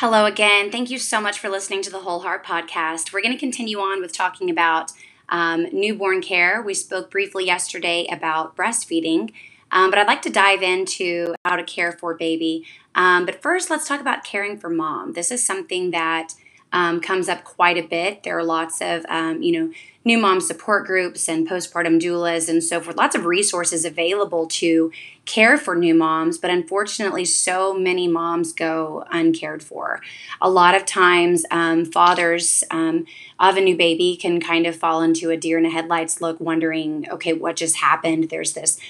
Hello again. Thank you so much for listening to the Whole Heart Podcast. We're going to continue on with talking about um, newborn care. We spoke briefly yesterday about breastfeeding, um, but I'd like to dive into how to care for baby. Um, but first, let's talk about caring for mom. This is something that um, comes up quite a bit. There are lots of, um, you know, new mom support groups and postpartum doulas and so forth. Lots of resources available to care for new moms, but unfortunately, so many moms go uncared for. A lot of times, um, fathers um, of a new baby can kind of fall into a deer in the headlights look, wondering, okay, what just happened? There's this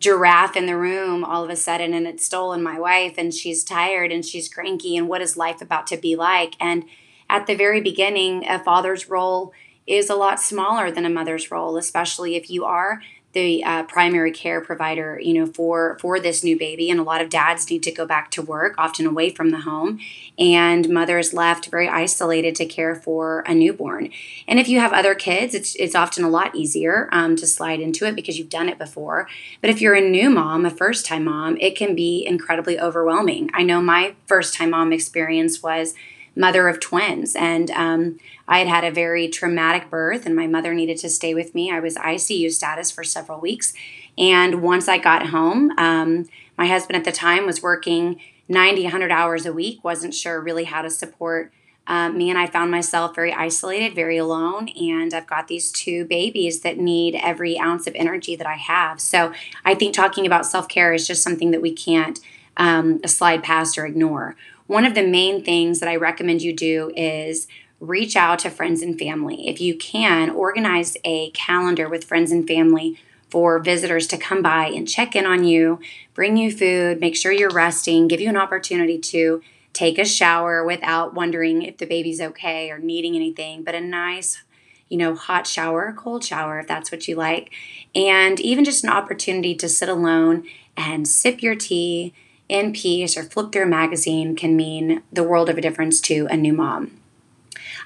giraffe in the room all of a sudden and it's stolen my wife and she's tired and she's cranky and what is life about to be like and at the very beginning, a father's role is a lot smaller than a mother's role, especially if you are the uh, primary care provider you know for for this new baby. And a lot of dads need to go back to work often away from the home. And mothers left very isolated to care for a newborn. And if you have other kids it's it's often a lot easier um, to slide into it because you've done it before. But if you're a new mom a first time mom it can be incredibly overwhelming. I know my first time mom experience was mother of twins. And um, I had had a very traumatic birth, and my mother needed to stay with me. I was ICU status for several weeks. And once I got home, um, my husband at the time was working 90, 100 hours a week, wasn't sure really how to support. Um, me and I found myself very isolated, very alone, and I've got these two babies that need every ounce of energy that I have. So I think talking about self care is just something that we can't um, slide past or ignore one of the main things that I recommend you do is reach out to friends and family. If you can, organize a calendar with friends and family for visitors to come by and check in on you, bring you food, make sure you're resting, give you an opportunity to take a shower without wondering if the baby's okay or needing anything, but a nice, you know, hot shower, cold shower, if that's what you like. And even just an opportunity to sit alone and sip your tea in peace or flip through a magazine can mean the world of a difference to a new mom.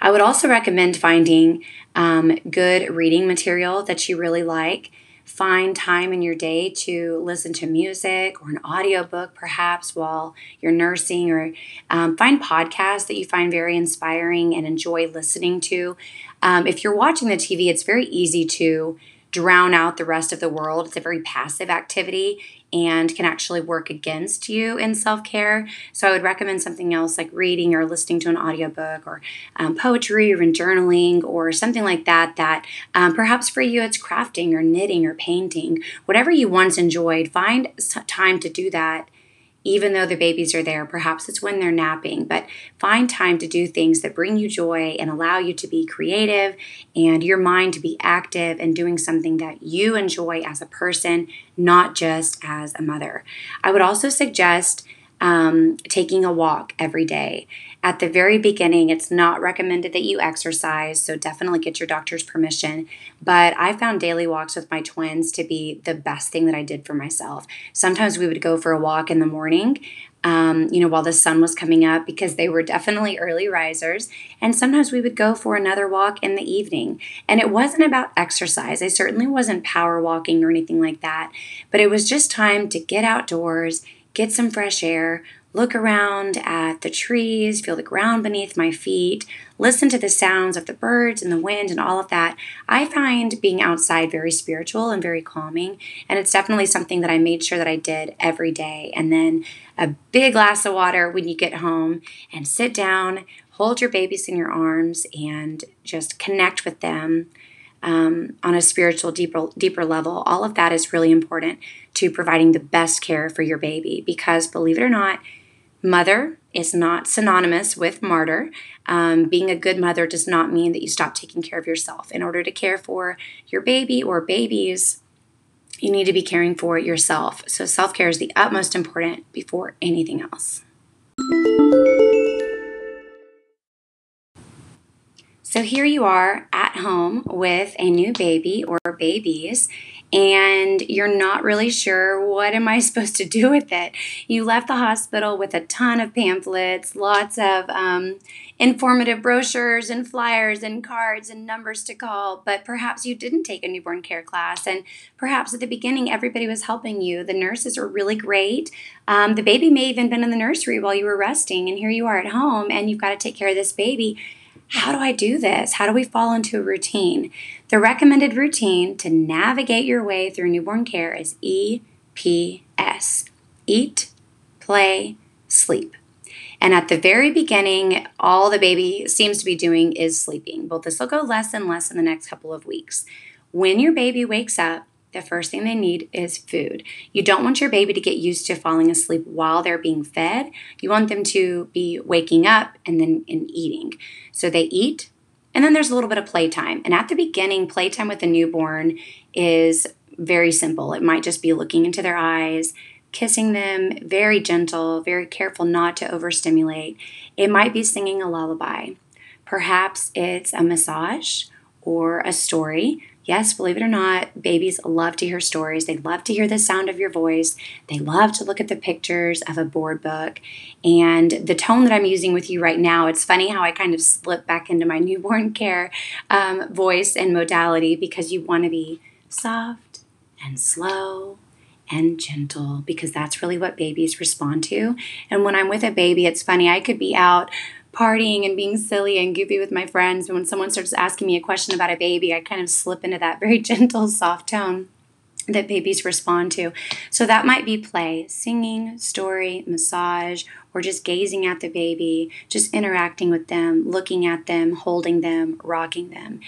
I would also recommend finding um, good reading material that you really like. Find time in your day to listen to music or an audiobook, perhaps while you're nursing, or um, find podcasts that you find very inspiring and enjoy listening to. Um, if you're watching the TV, it's very easy to drown out the rest of the world. It's a very passive activity and can actually work against you in self care. So I would recommend something else like reading or listening to an audiobook or um, poetry or journaling or something like that. That um, perhaps for you it's crafting or knitting or painting. Whatever you once enjoyed, find time to do that even though the babies are there. Perhaps it's when they're napping, but find time to do things that bring you joy and allow you to be creative and your mind to be active and doing something that you enjoy as a person, not just as a mother. I would also suggest um, taking a walk every day. At the very beginning, it's not recommended that you exercise, so definitely get your doctor's permission. But I found daily walks with my twins to be the best thing that I did for myself. Sometimes we would go for a walk in the morning. Um, you know, while the sun was coming up, because they were definitely early risers. And sometimes we would go for another walk in the evening. And it wasn't about exercise. I certainly wasn't power walking or anything like that, but it was just time to get outdoors get some fresh air, look around at the trees, feel the ground beneath my feet, listen to the sounds of the birds and the wind and all of that. I find being outside very spiritual and very calming. And it's definitely something that I made sure that I did every day. And then a big glass of water when you get home and sit down, hold your babies in your arms, and just connect with them um, on a spiritual, deeper, deeper level. All of that is really important to providing the best care for your baby because, believe it or not, mother is not synonymous with martyr. Um, being a good mother does not mean that you stop taking care of yourself. In order to care for your baby or babies, you need to be caring for yourself. So, self care is the utmost important before anything else. So here you are at home with a new baby or babies, and you're not really sure what am I supposed to do with it. You left the hospital with a ton of pamphlets, lots of um, informative brochures and flyers and cards and numbers to call, but perhaps you didn't take a newborn care class. And perhaps at the beginning, everybody was helping you. The nurses were really great. Um, the baby may even been in the nursery while you were resting, and here you are at home, and you've got to take care of this baby. How do I do this? How do we fall into a routine? The recommended routine to navigate your way through newborn care is EPS eat, play, sleep. And at the very beginning, all the baby seems to be doing is sleeping. But this will go less and less in the next couple of weeks. When your baby wakes up, the first thing they need is food. You don't want your baby to get used to falling asleep while they're being fed. You want them to be waking up and then and eating. So they eat, and then there's a little bit of playtime. And at the beginning, playtime with a newborn is very simple. It might just be looking into their eyes, kissing them, very gentle, very careful not to overstimulate. It might be singing a lullaby. Perhaps it's a massage or a story. Yes, believe it or not, babies love to hear stories. They love to hear the sound of your voice. They love to look at the pictures of a board book. And the tone that I'm using with you right now, it's funny how I kind of slip back into my newborn care um, voice and modality because you want to be soft and slow and gentle because that's really what babies respond to. And when I'm with a baby, it's funny, I could be out partying and being silly and goofy with my friends. And when someone starts asking me a question about a baby, I kind of slip into that very gentle, soft tone that babies respond to. So that might be play, singing, story, massage, or just gazing at the baby, just interacting with them, looking at them, holding them, rocking them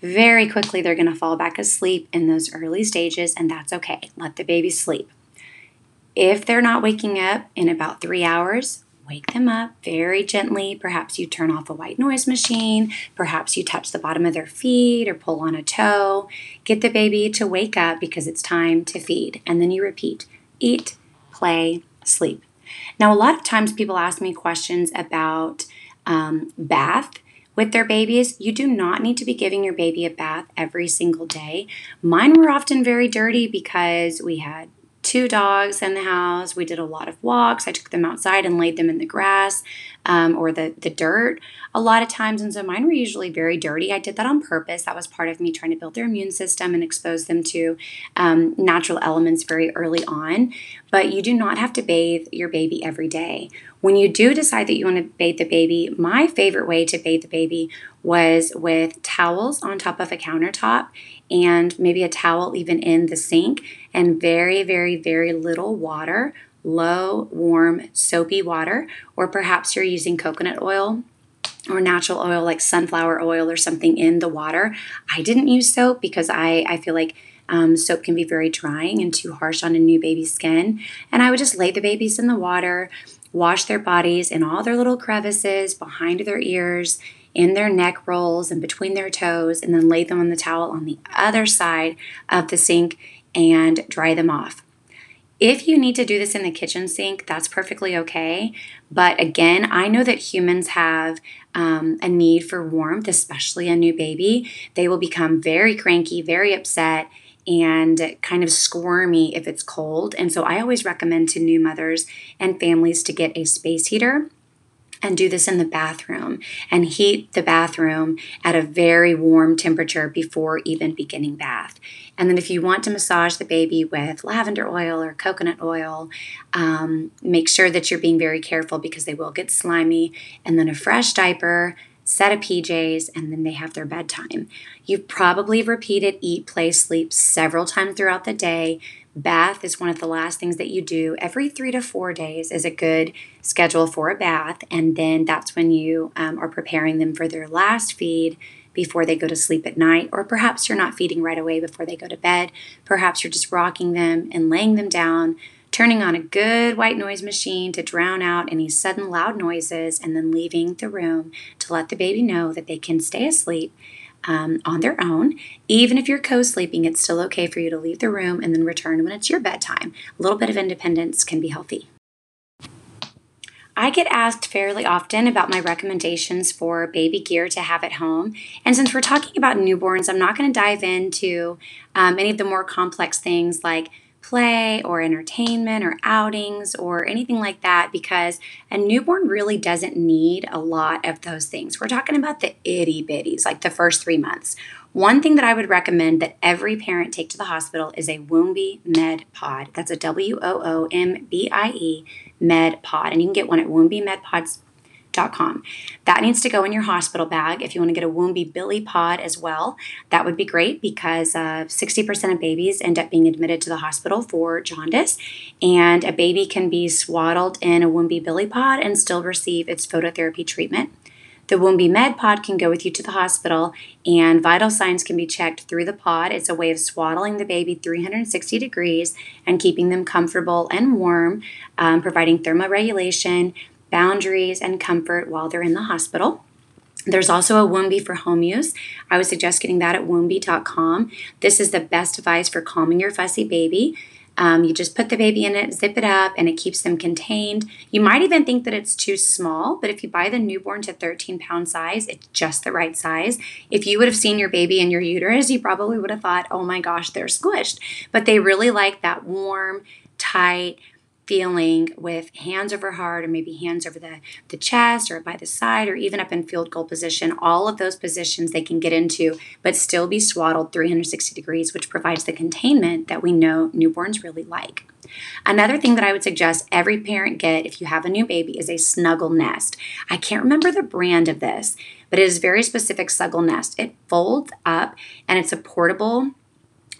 very quickly they're going to fall back asleep in those early stages, and that's okay. Let the baby sleep. If they're not waking up in about three hours, wake them up very gently. Perhaps you turn off a white noise machine. Perhaps you touch the bottom of their feet or pull on a toe. Get the baby to wake up because it's time to feed. And then you repeat eat, play, sleep. Now, a lot of times people ask me questions about um, bath with their babies, you do not need to be giving your baby a bath every single day. Mine were often very dirty because we had two dogs in the house. We did a lot of walks. I took them outside and laid them in the grass um, or the, the dirt a lot of times. And so mine were usually very dirty. I did that on purpose. That was part of me trying to build their immune system and expose them to um, natural elements very early on. But you do not have to bathe your baby every day. When you do decide that you want to bathe the baby, my favorite way to bathe the baby was with towels on top of a countertop and maybe a towel even in the sink and very, very, very little water, low, warm, soapy water, or perhaps you're using coconut oil or natural oil like sunflower oil or something in the water. I didn't use soap because I, I feel like um, soap can be very drying and too harsh on a new baby's skin. And I would just lay the babies in the water, wash their bodies in all their little crevices, behind their ears, in their neck rolls, and between their toes, and then lay them on the towel on the other side of the sink and dry them off. If you need to do this in the kitchen sink, that's perfectly okay. But again, I know that humans have um, a need for warmth, especially a new baby. They will become very cranky, very upset, and kind of squirmy if it's cold. And so I always recommend to new mothers and families to get a space heater and do this in the bathroom and heat the bathroom at a very warm temperature before even beginning bath. And then, if you want to massage the baby with lavender oil or coconut oil, um, make sure that you're being very careful because they will get slimy. And then, a fresh diaper, set of PJs, and then they have their bedtime. You've probably repeated eat, play, sleep several times throughout the day. Bath is one of the last things that you do. Every three to four days is a good schedule for a bath, and then that's when you um, are preparing them for their last feed before they go to sleep at night, or perhaps you're not feeding right away before they go to bed. Perhaps you're just rocking them and laying them down, turning on a good white noise machine to drown out any sudden loud noises, and then leaving the room to let the baby know that they can stay asleep. Um, on their own. Even if you're co sleeping, it's still okay for you to leave the room and then return when it's your bedtime. A little bit of independence can be healthy. I get asked fairly often about my recommendations for baby gear to have at home. And since we're talking about newborns, I'm not going to dive into um, any of the more complex things like play or entertainment or outings or anything like that because a newborn really doesn't need a lot of those things. We're talking about the itty bitties, like the first three months. One thing that I would recommend that every parent take to the hospital is a Woombie Med Pod. That's a W O O M B I E Med Pod. And you can get one at That needs to go in your hospital bag. If you want to get a Woombie Bili pod as well, that would be great because uh, 60% of babies end up being admitted to the hospital for jaundice, and a baby can be swaddled in a Woombie Bili pod and still receive its phototherapy treatment. The Woombie Med Pod can go with you to the hospital, and vital signs can be checked through the pod. It's a way of swaddling the baby 360 degrees and keeping them comfortable and warm, um, providing thermoregulation, boundaries, and comfort while they're in the hospital. There's also a Woombie for home use. I would suggest getting that at Woombie.com. This is the best device for calming your fussy baby. Um, you just put the baby in it, zip it up, and it keeps them contained. You might even think that it's too small, but if you buy the newborn to 13 pound size, it's just the right size. If you would have seen your baby in your uterus, you probably would have thought, oh my gosh, they're squished. But they really like that warm, tight, feeling with hands over heart or maybe hands over the, the chest or by the side or even up in field goal position. All of those positions they can get into, but still be swaddled 360 degrees, which provides the containment that we know newborns really like. Another thing that I would suggest every parent get if you have a new baby is a snuggle nest. I can't remember the brand of this, but it is very specific snuggle nest. It folds up and it's a portable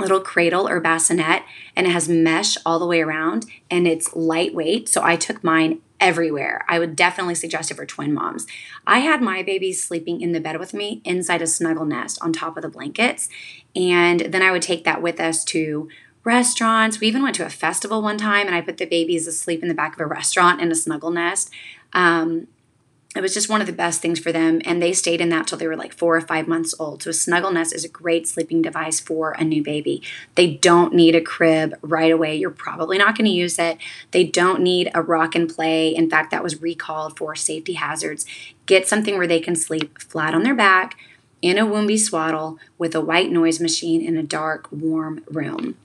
little cradle or bassinet and it has mesh all the way around and it's lightweight. So I took mine everywhere. I would definitely suggest it for twin moms. I had my babies sleeping in the bed with me inside a snuggle nest on top of the blankets. And then I would take that with us to restaurants. We even went to a festival one time and I put the babies asleep in the back of a restaurant in a snuggle nest. Um, it was just one of the best things for them and they stayed in that till they were like four or five months old. So a snuggle nest is a great sleeping device for a new baby. They don't need a crib right away. You're probably not going to use it. They don't need a rock and play. In fact that was recalled for safety hazards. Get something where they can sleep flat on their back in a Woombie swaddle with a white noise machine in a dark warm room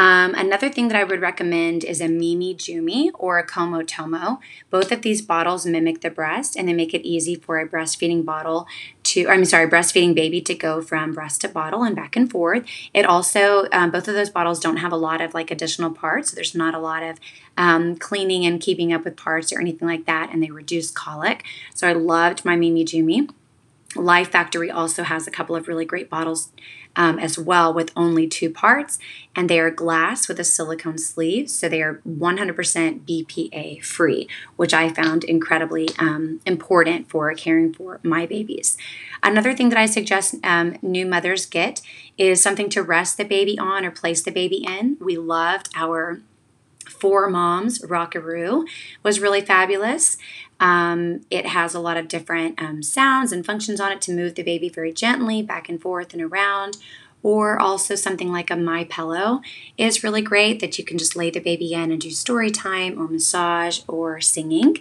um, another thing that I would recommend is a Mimijumi or a Comotomo. Both of these bottles mimic the breast and they make it easy for a breastfeeding bottle to, I'm sorry, breastfeeding baby to go from breast to bottle and back and forth. It also, um, both of those bottles don't have a lot of like additional parts. So there's not a lot of um, cleaning and keeping up with parts or anything like that. And they reduce colic. So I loved my Mimijumi. Life Factory also has a couple of really great bottles um, as well with only two parts, and they are glass with a silicone sleeve, so they are 100% BPA free, which I found incredibly um, important for caring for my babies. Another thing that I suggest um, new mothers get is something to rest the baby on or place the baby in. We loved our Four Moms Rockaroo was really fabulous. Um, it has a lot of different um, sounds and functions on it to move the baby very gently back and forth and around. Or also something like a My Pillow is really great that you can just lay the baby in and do story time or massage or singing.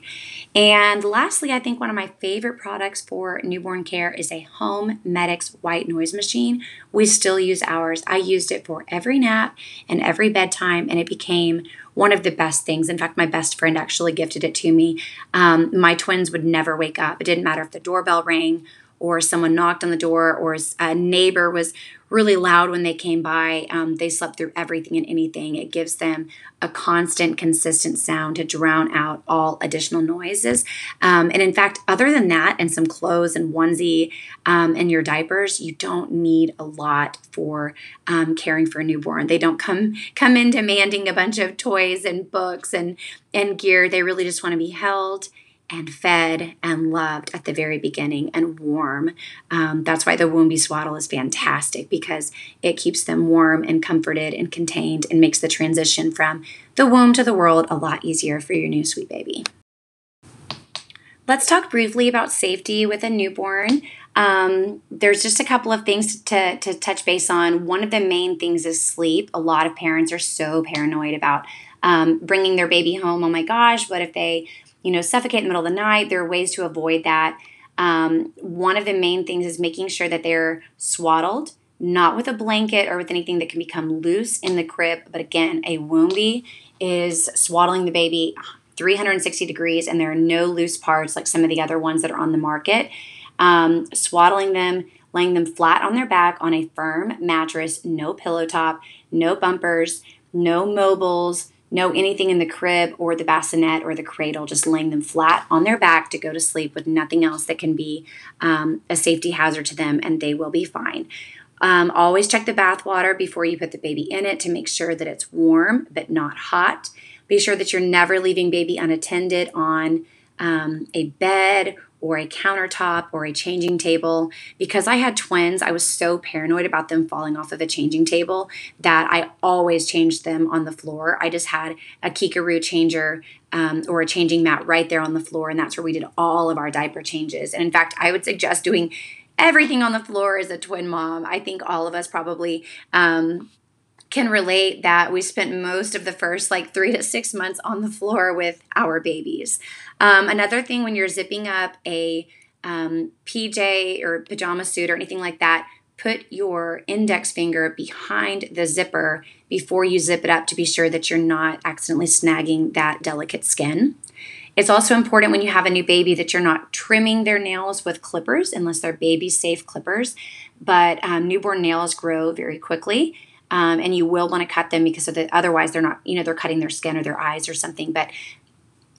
And lastly, I think one of my favorite products for newborn care is a HoMedics white noise machine. We still use ours. I used it for every nap and every bedtime, and it became one of the best things. In fact, my best friend actually gifted it to me. Um, my twins would never wake up. It didn't matter if the doorbell rang or someone knocked on the door or a neighbor was really loud when they came by. Um, they slept through everything and anything. It gives them a constant, consistent sound to drown out all additional noises. Um, and in fact, other than that, and some clothes and onesie um, and your diapers, you don't need a lot for um, caring for a newborn. They don't come come in demanding a bunch of toys and books and and gear. They really just want to be held and fed and loved at the very beginning and warm. Um, that's why the Woombie Swaddle is fantastic because it keeps them warm and comforted and contained and makes the transition from the womb to the world a lot easier for your new sweet baby. Let's talk briefly about safety with a newborn. Um, there's just a couple of things to, to touch base on. One of the main things is sleep. A lot of parents are so paranoid about um, bringing their baby home. Oh my gosh, what if they you know, suffocate in the middle of the night. There are ways to avoid that. Um, one of the main things is making sure that they're swaddled, not with a blanket or with anything that can become loose in the crib. But again, a Woombie is swaddling the baby 360 degrees, and there are no loose parts like some of the other ones that are on the market. Um, swaddling them, laying them flat on their back on a firm mattress, no pillow top, no bumpers, no mobiles, no anything in the crib or the bassinet or the cradle, just laying them flat on their back to go to sleep with nothing else that can be um, a safety hazard to them, and they will be fine. Um, always check the bath water before you put the baby in it to make sure that it's warm but not hot. Be sure that you're never leaving baby unattended on um, a bed or a countertop or a changing table. Because I had twins, I was so paranoid about them falling off of a changing table that I always changed them on the floor. I just had a Keekaroo changer um, or a changing mat right there on the floor, and that's where we did all of our diaper changes. And in fact, I would suggest doing everything on the floor as a twin mom. I think all of us probably um, can relate that we spent most of the first like three to six months on the floor with our babies. Um, another thing when you're zipping up a um, PJ or pajama suit or anything like that, put your index finger behind the zipper before you zip it up to be sure that you're not accidentally snagging that delicate skin. It's also important when you have a new baby that you're not trimming their nails with clippers unless they're baby safe clippers. But um, newborn nails grow very quickly um, and you will want to cut them because otherwise they're not, you know, they're cutting their skin or their eyes or something. But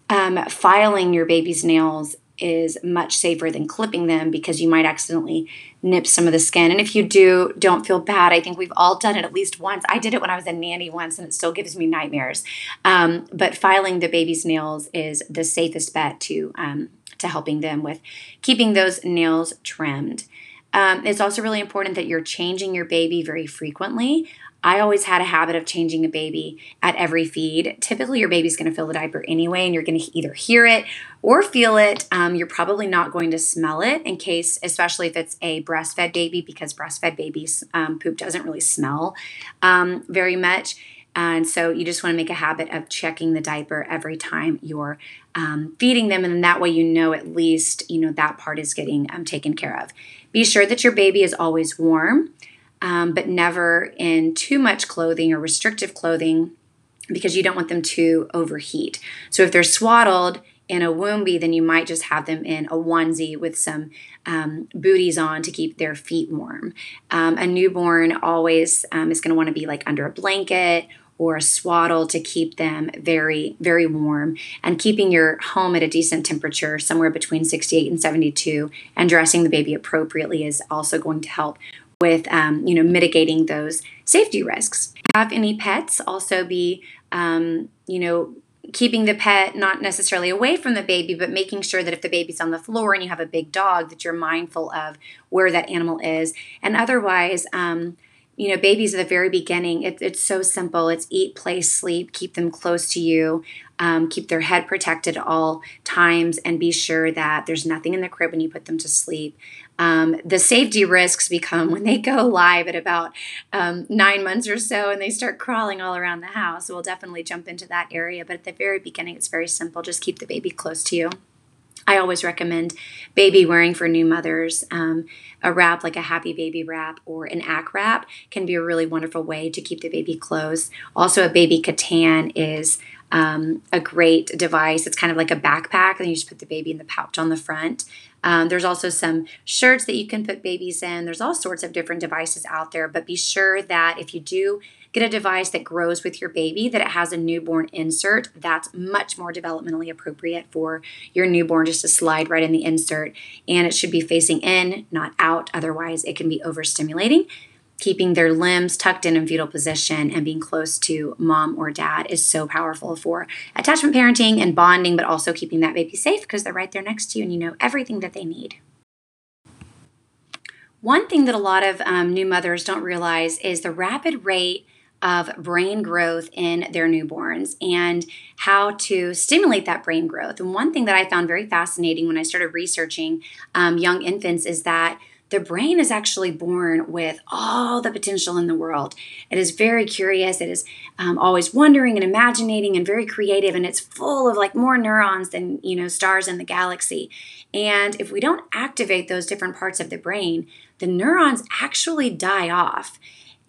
um, filing your baby's nails is much safer than clipping them because you might accidentally nip some of the skin. And if you do, don't feel bad. I think we've all done it at least once. I did it when I was a nanny once, and it still gives me nightmares. Um, but filing the baby's nails is the safest bet to um, to helping them with keeping those nails trimmed. Um, it's also really important that you're changing your baby very frequently. I always had a habit of changing a baby at every feed. Typically, your baby's going to fill the diaper anyway, and you're going to either hear it or feel it. Um, you're probably not going to smell it, in case, especially if it's a breastfed baby, because breastfed babies' um, poop doesn't really smell um, very much. And so you just want to make a habit of checking the diaper every time you're um, feeding them, and that way you know at least you know that part is getting um, taken care of. Be sure that your baby is always warm, um, but never in too much clothing or restrictive clothing because you don't want them to overheat. So if they're swaddled in a Woombie, then you might just have them in a onesie with some um, booties on to keep their feet warm. Um, a newborn always um, is going to want to be like under a blanket or a swaddle to keep them very, very warm. And keeping your home at a decent temperature, somewhere between 68 and 72, and dressing the baby appropriately is also going to help with, um, you know, mitigating those safety risks. Have any pets also be, um, you know, keeping the pet not necessarily away from the baby, but making sure that if the baby's on the floor and you have a big dog, that you're mindful of where that animal is. And otherwise, um, you know, babies at the very beginning, it, it's so simple. It's eat, play, sleep, keep them close to you, um, keep their head protected at all times, and be sure that there's nothing in the crib when you put them to sleep. Um, the safety risks become when they go live at about um, nine months or so and they start crawling all around the house. We'll definitely jump into that area, but at the very beginning, it's very simple. Just keep the baby close to you. I always recommend baby wearing for new mothers. Um, a wrap like a happy baby wrap or an ack wrap can be a really wonderful way to keep the baby close. Also, a baby K'tan is um, a great device. It's kind of like a backpack, and you just put the baby in the pouch on the front. Um, there's also some shirts that you can put babies in. There's all sorts of different devices out there, but be sure that if you do get a device that grows with your baby, that it has a newborn insert. That's much more developmentally appropriate for your newborn just to slide right in the insert. And it should be facing in, not out. Otherwise, it can be overstimulating keeping their limbs tucked in in fetal position and being close to mom or dad is so powerful for attachment parenting and bonding, but also keeping that baby safe because they're right there next to you and you know everything that they need. One thing that a lot of um, new mothers don't realize is the rapid rate of brain growth in their newborns and how to stimulate that brain growth. And one thing that I found very fascinating when I started researching um, young infants is that the brain is actually born with all the potential in the world. It is very curious. It is um, always wondering and imagining and very creative, and it's full of like more neurons than you know stars in the galaxy. And if we don't activate those different parts of the brain, the neurons actually die off.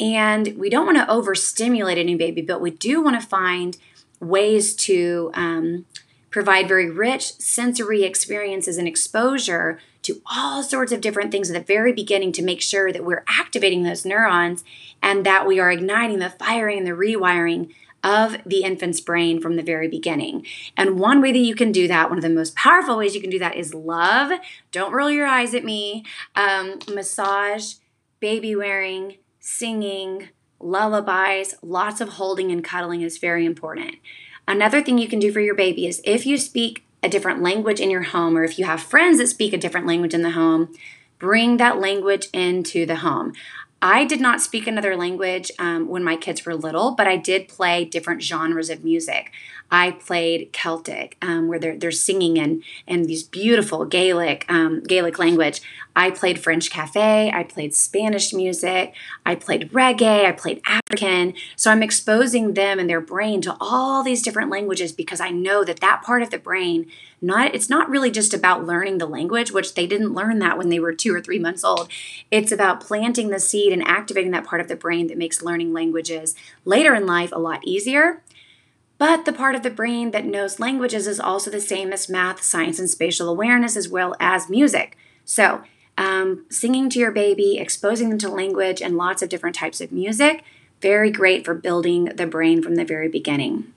And we don't want to overstimulate a new baby, but we do want to find ways to um, provide very rich sensory experiences and exposure to all sorts of different things at the very beginning to make sure that we're activating those neurons and that we are igniting the firing and the rewiring of the infant's brain from the very beginning. And one way that you can do that, one of the most powerful ways you can do that is love. Don't roll your eyes at me. Um, massage, baby wearing, singing, lullabies, lots of holding and cuddling is very important. Another thing you can do for your baby is if you speak a different language in your home, or if you have friends that speak a different language in the home, bring that language into the home. I did not speak another language um, when my kids were little, but I did play different genres of music. I played Celtic, um, where they're, they're singing in, in these beautiful Gaelic um, Gaelic language. I played French cafe. I played Spanish music. I played reggae. I played African. So I'm exposing them and their brain to all these different languages because I know that that part of the brain not it's not really just about learning the language, which they didn't learn that when they were two or three months old. It's about planting the seed and activating that part of the brain that makes learning languages later in life a lot easier but the part of the brain that knows languages is also the same as math, science, and spatial awareness, as well as music. So, um, singing to your baby, exposing them to language and lots of different types of music, very great for building the brain from the very beginning.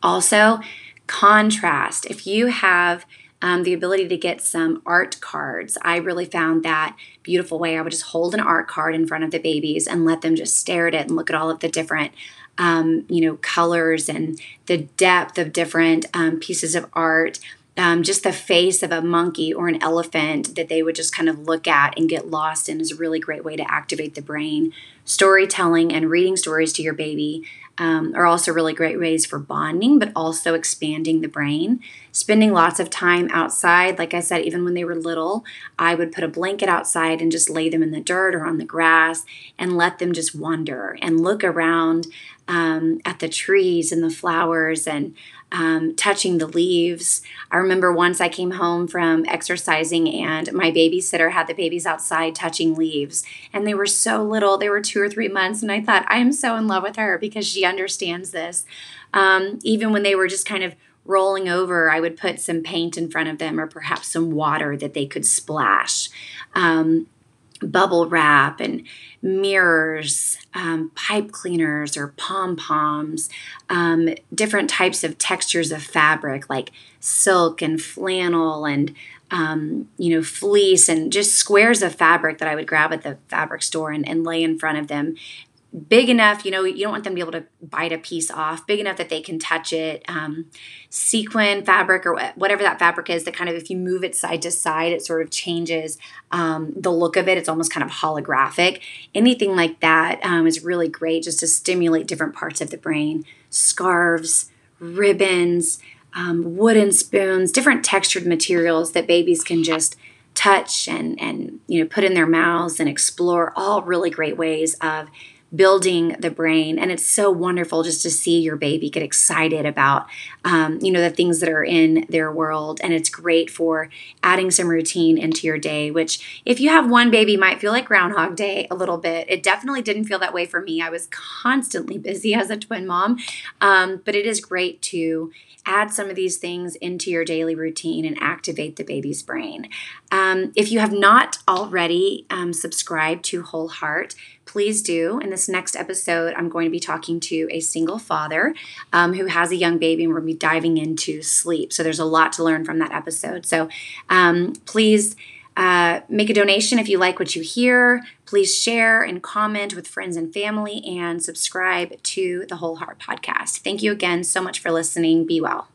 Also, contrast. If you have um, the ability to get some art cards. I really found that beautiful way. I would just hold an art card in front of the babies and let them just stare at it and look at all of the different um, you know, colors and the depth of different um, pieces of art. Um, just the face of a monkey or an elephant that they would just kind of look at and get lost in is a really great way to activate the brain. Storytelling and reading stories to your baby um, are also really great ways for bonding, but also expanding the brain. Spending lots of time outside, like I said, even when they were little, I would put a blanket outside and just lay them in the dirt or on the grass and let them just wander and look around um, at the trees and the flowers and um, touching the leaves. I remember once I came home from exercising and my babysitter had the babies outside touching leaves, and they were so little. They were two or three months, and I thought, I am so in love with her because she understands this. Um, even when they were just kind of rolling over, I would put some paint in front of them or perhaps some water that they could splash. Um, bubble wrap and mirrors, um, pipe cleaners or pom poms, um, different types of textures of fabric like silk and flannel and um, you know fleece and just squares of fabric that I would grab at the fabric store and, and lay in front of them big enough, you know, you don't want them to be able to bite a piece off, big enough that they can touch it. Um, sequin fabric or whatever that fabric is, that kind of, if you move it side to side, it sort of changes um, the look of it. It's almost kind of holographic. Anything like that um, is really great just to stimulate different parts of the brain. Scarves, ribbons, um, wooden spoons, different textured materials that babies can just touch and and you know put in their mouths and explore all really great ways of building the brain. And it's so wonderful just to see your baby get excited about um, you know the things that are in their world. And it's great for adding some routine into your day which if you have one baby might feel like groundhog day a little bit. It definitely didn't feel that way for me. I was constantly busy as a twin mom. Um, but it is great to add some of these things into your daily routine and activate the baby's brain. Um, if you have not already um, subscribed to Whole Heart, please do. In this next episode, I'm going to be talking to a single father um, who has a young baby, and we're going to be diving into sleep. So there's a lot to learn from that episode. So um, please. Uh, make a donation if you like what you hear. Please share and comment with friends and family and subscribe to the Whole Heart podcast. Thank you again so much for listening. Be well.